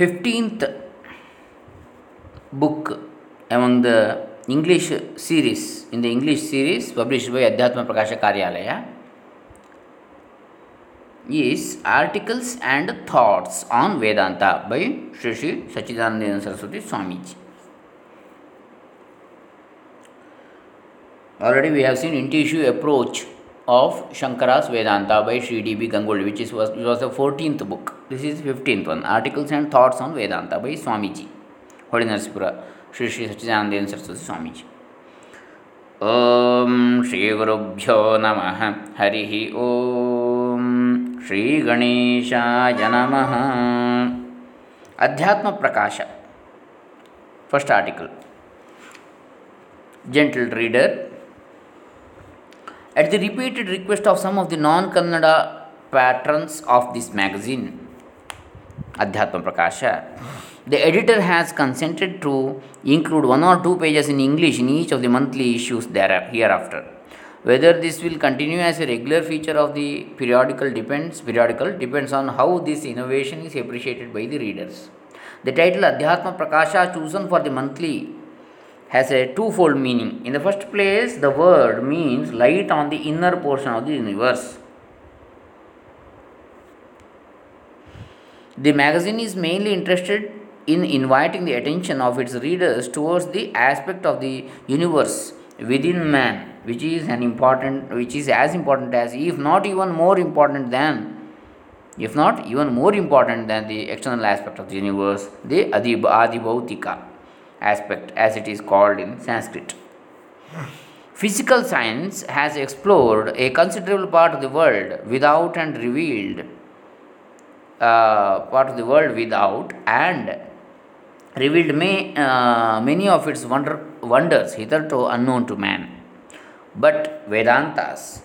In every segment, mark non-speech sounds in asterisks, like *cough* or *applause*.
15th book among the English series, in the English series published by Adhyatma Prakasha Karyalaya, is Articles and Thoughts on Vedanta by Sri Sri Sachidananda Saraswati Swamiji. Already we have seen intuitive approach of Shankara's Vedanta by Sri D.B. Gangolli, which is, was the 14th book. This is fifteenth one articles and thoughts on Vedanta by Swamiji Holenarasipur Shri Shri Sacchidanandendra Saraswati Swamiji ಓಂ ಶ್ರೀ ಗುರುಭ್ಯೋ ನಮಃ ಹರಿ ಓಂ ಶ್ರೀ ಗಣೇಶಾಯ ನಮಃ Adhyatma Prakasha first article gentle reader. At the repeated request of some of the non Kannada patrons of this magazine, Adhyatma Prakasha, the editor has consented to include one or two pages in English in each of the monthly issues hereafter. Whether this will continue as a regular feature of the periodical depends periodical depends on how this innovation is appreciated by the readers. The title Adhyatma Prakasha chosen for the monthly has a twofold meaning. In the first place, the word means light on the inner portion of the universe. The magazine is mainly interested in inviting the attention of its readers towards the aspect of the universe within man, which is an important, which is as important as, if not even more important than, if not even more important than the external aspect of the universe, the Adibhautika aspect, as it is called in Sanskrit. Physical science has explored a considerable part of the world without and revealed part of the world without and revealed may, uh, many of its wonder, wonders hitherto unknown to man. But Vedantas,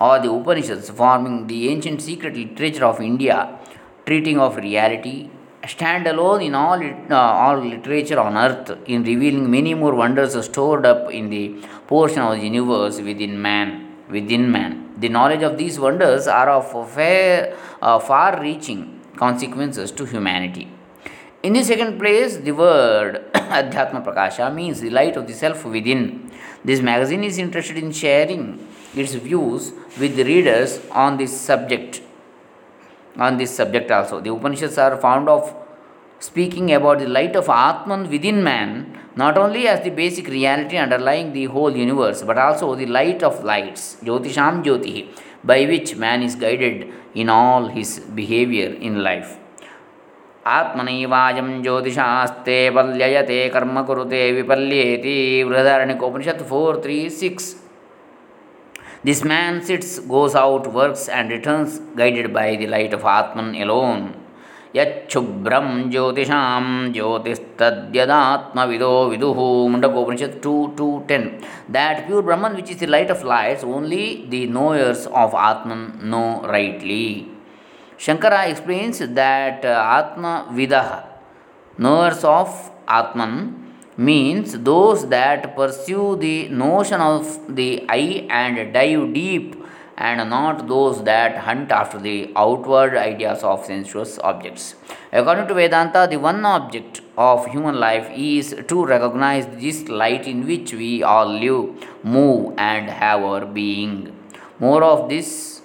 or the Upanishads, forming the ancient secret literature of India, treating of reality, stand alone in all, uh, all literature on earth in revealing many more wonders stored up in the portion of the universe within man. Within man, the knowledge of these wonders are of uh, far-reaching consequences to humanity. In the second place, the word *coughs* Adhyatma Prakasha means the light of the self within. This magazine is interested in sharing its views with the readers on this subject. On this subject also, the Upanishads are fond of speaking about the light of Atman within man, not only as the basic reality underlying the whole universe, but also the light of lights, Jyotisham Jyotihi, by which man is guided in all his behavior in life. ಆತ್ಮನೈವಾಯಂ ಜ್ಯೋತಿಷಾಸ್ತೆ ಪಲ್ಯಯತೆ ಕರ್ಮ ಕುರುತೆ ವಿಪಲ್ಯೇತಿ Brihadaranyakopanishad four three six this man sits goes out works and returns guided by the light of Atman alone Yachubram Jyotisham Jyotistadyadaatmavido Viduhu Mundakopanishad 2 2 10. That pure Brahman, which is the light of lights, only the knowers of Atman know rightly. Shankara explains that uh, Atma Vidaha, knowers of Atman, means those that pursue the notion of the I and dive deep, and not those that hunt after the outward ideas of sensuous objects. According to Vedanta, the one object of human life is to recognize this light in which we all live, move, and have our being. More of this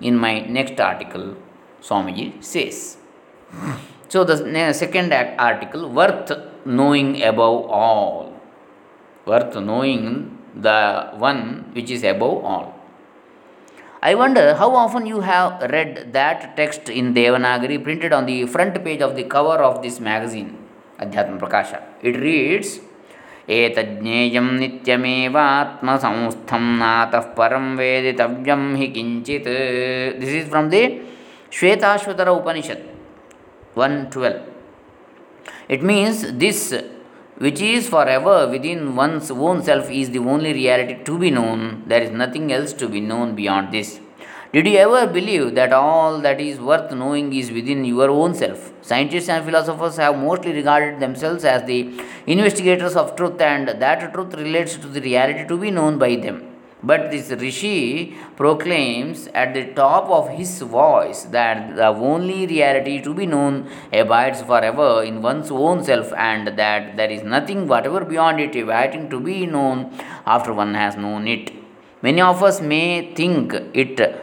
in my next article. Swamiji says. So, the second article worth knowing above all. Worth knowing the one which is above all. I wonder how often you have read that text in Devanagari printed on the front page of the cover of this magazine, Adhyatma Prakasha. It reads, एतज्ञेयं नित्यमेवात्मसंस्थं नातः परं वेदितव्यं हि किञ्चित् this is from the Shvetashvatara Upanishad 112. It means this which is forever within one's own self is the only reality to be known. There is nothing else to be known beyond this. Did you ever believe that all that is worth knowing is within your own self? Scientists and philosophers have mostly regarded themselves as the investigators of truth, and that truth relates to the reality to be known by them. But this rishi proclaims at the top of his voice that the only reality to be known abides forever in one's own self and that there is nothing whatever beyond it awaiting to be known after one has known it. Many of us may think it uh,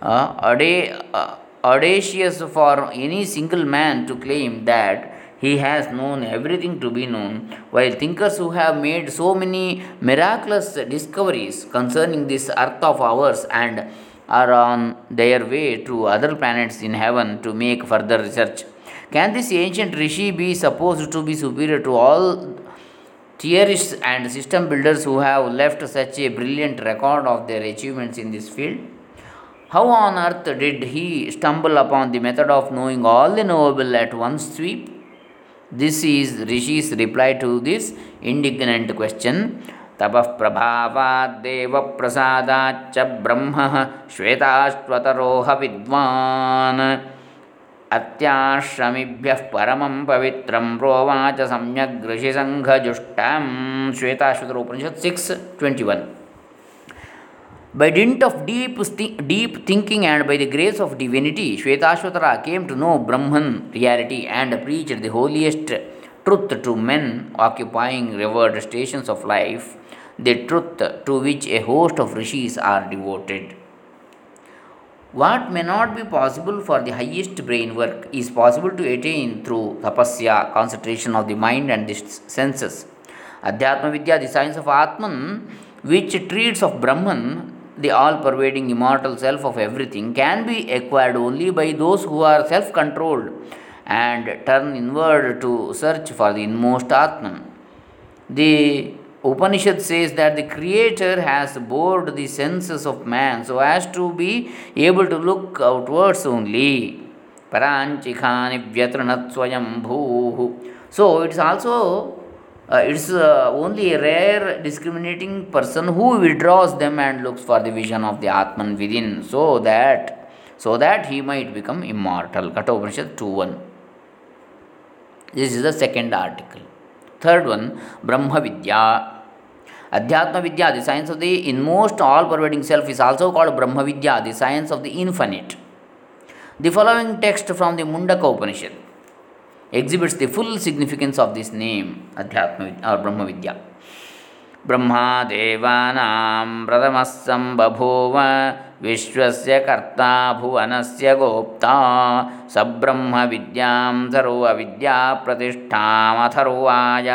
uh, audacious for any single man to claim that he has known everything to be known, while thinkers who have made so many miraculous discoveries concerning this earth of ours and are on their way to other planets in heaven to make further research. Can this ancient rishi be supposed to be superior to all theorists and system builders who have left such a brilliant record of their achievements in this field? How on earth did he stumble upon the method of knowing all the knowable at one sweep? This is Rishi's reply to this indignant question. तपः प्रभावाद्देवप्रसादाच्च ब्रह्मः श्वेताश्वतरोह विद्वान् अत्याश्रमिभ्यः परमं पवित्रं प्रोवाच सम्यग् ऋषिसङ्घजुष्टां Shvetashvataropanishad six twenty one By dint of deep, deep thinking and by the grace of divinity, Shvetashvatara came to know Brahman reality and preached the holiest truth to men occupying revered stations of life, the truth to which a host of rishis are devoted. What may not be possible for the highest brain work is possible to attain through tapasya, concentration of the mind and the senses. Adhyatma Vidya, the science of Atman, which treats of Brahman, the all pervading immortal self of everything, can be acquired only by those who are self controlled and turn inward to search for the inmost Atman. The Upanishad says that the Creator has bored the senses of man so as to be able to look outwards only. Paranchikhani vyatranat swayam So it's also uh, it's uh, only a rare discriminating person who withdraws them and looks for the vision of the Atman within so that so that he might become immortal. Kathopanishad 2.1 This is the second article. Third one, Brahma Vidya. Adhyatma Vidya, the science of the inmost all pervading self, is also called Brahma Vidya, the science of the infinite. The following text from the Mundaka Upanishad exhibits the full significance of this name, Adhyatma or Brahma Vidya. ब्रह्मादेवानां प्रथमः सम्बभूव विश्वस्य कर्ता भुवनस्य गोप्ता सब्रह्मविद्यां सर्वविद्याप्रतिष्ठामथर्वाय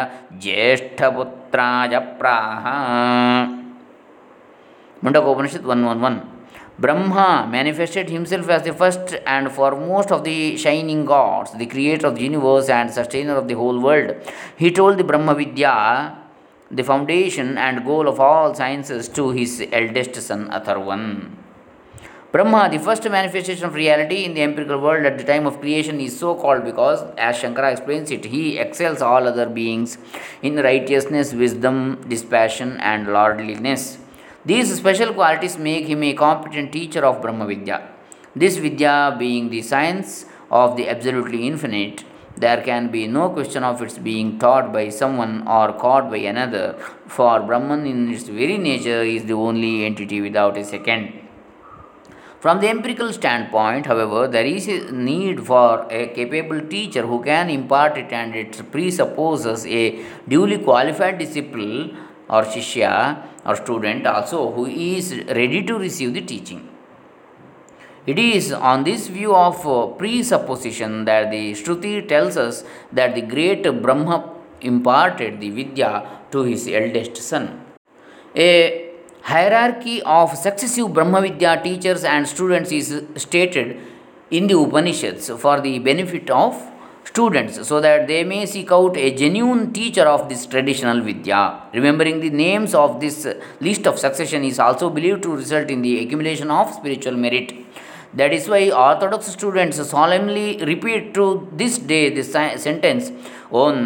ज्येष्ठपुत्राय प्राह Mundakopanishad one one one Brahma manifested himself as the first and foremost of the shining gods, the creator of the universe and sustainer of the whole world. He told the Brahma Vidya, the foundation and goal of all sciences, to his eldest son Atharvan. Brahma, the first manifestation of reality in the empirical world at the time of creation, is so called because, as Shankara explains it, he excels all other beings in righteousness, wisdom, dispassion, and lordliness. These special qualities make him a competent teacher of Brahma Vidya. This Vidya being the science of the absolutely infinite, there can be no question of its being taught by someone or caught by another, for Brahman in its very nature is the only entity without a second. From the empirical standpoint, however, there is a need for a capable teacher who can impart it, and it presupposes a duly qualified disciple or shishya or student also who is ready to receive the teaching. It is on this view of uh, presupposition that the Shruti tells us that the great Brahma imparted the Vidya to his eldest son. A hierarchy of successive Brahma Vidya teachers and students is stated in the Upanishads for the benefit of students so that they may seek out a genuine teacher of this traditional Vidya. Remembering the names of this list of succession is also believed to result in the accumulation of spiritual merit. That is why Orthodox students solemnly repeat to this day this sentence Vidya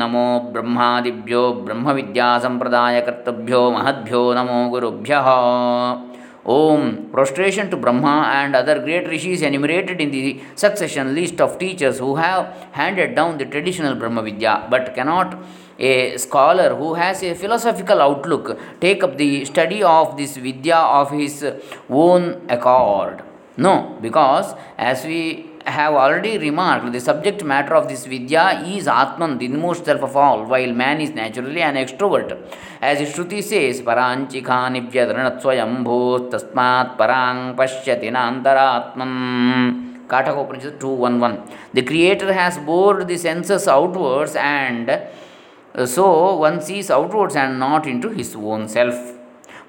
Sampradaya Kartabhyo Mahadbhyo Namo Gurubhyaha Om. Prostration to Brahma and other great rishis enumerated in the succession list of teachers who have handed down the traditional Brahma Vidya but cannot a scholar who has a philosophical outlook take up the study of this Vidya of his own accord. No, because as we have already remarked, the subject matter of this Vidya is Atman, the inmost self of all, while man is naturally an extrovert. As Shruti says, Paranchikha nivyadranatsvayambho tasmat parang pashyati nantaratman. Kathaka Upanishad 2.1.1 The Creator has bored the senses outwards and uh, so one sees outwards and not into his own self.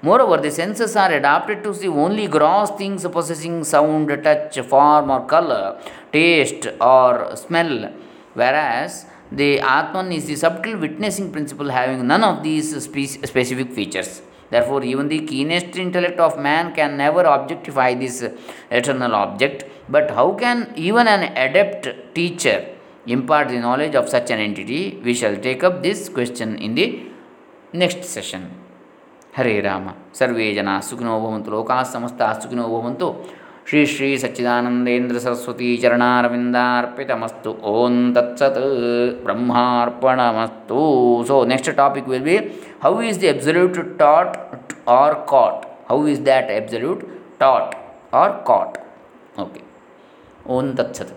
Moreover, the senses are adapted to see only gross things possessing sound, touch, form, or color, taste, or smell, whereas the Atman is the subtle witnessing principle having none of these spe- specific features. Therefore, even the keenest intellect of man can never objectify this eternal object. But how can even an adept teacher impart the knowledge of such an entity? We shall take up this question in the next session. Hare Rama. ಸರ್ವೇ ಜನ ಸುಖಿನೋ ಭವಂತು. ಲೋಕಾ ಸಮಸ್ತ ಸುಖಿನೋ ಭವಂತು. ಶ್ರೀ ಶ್ರೀ ಸಚ್ಚಿದಾನಂದೇಂದ್ರ ಸರಸ್ವತಿ ಚರಣಾರವಿಂದಾರ್ಪಿತಮಸ್ತು. ಓಂ ತತ್ಸತ್ ಬ್ರಹ್ಮಾರ್ಪಣಮಸ್ತು. So next topic will be how is the absolute taught or caught how is that absolute taught or caught okay ಓಂ ತತ್ಸತ್.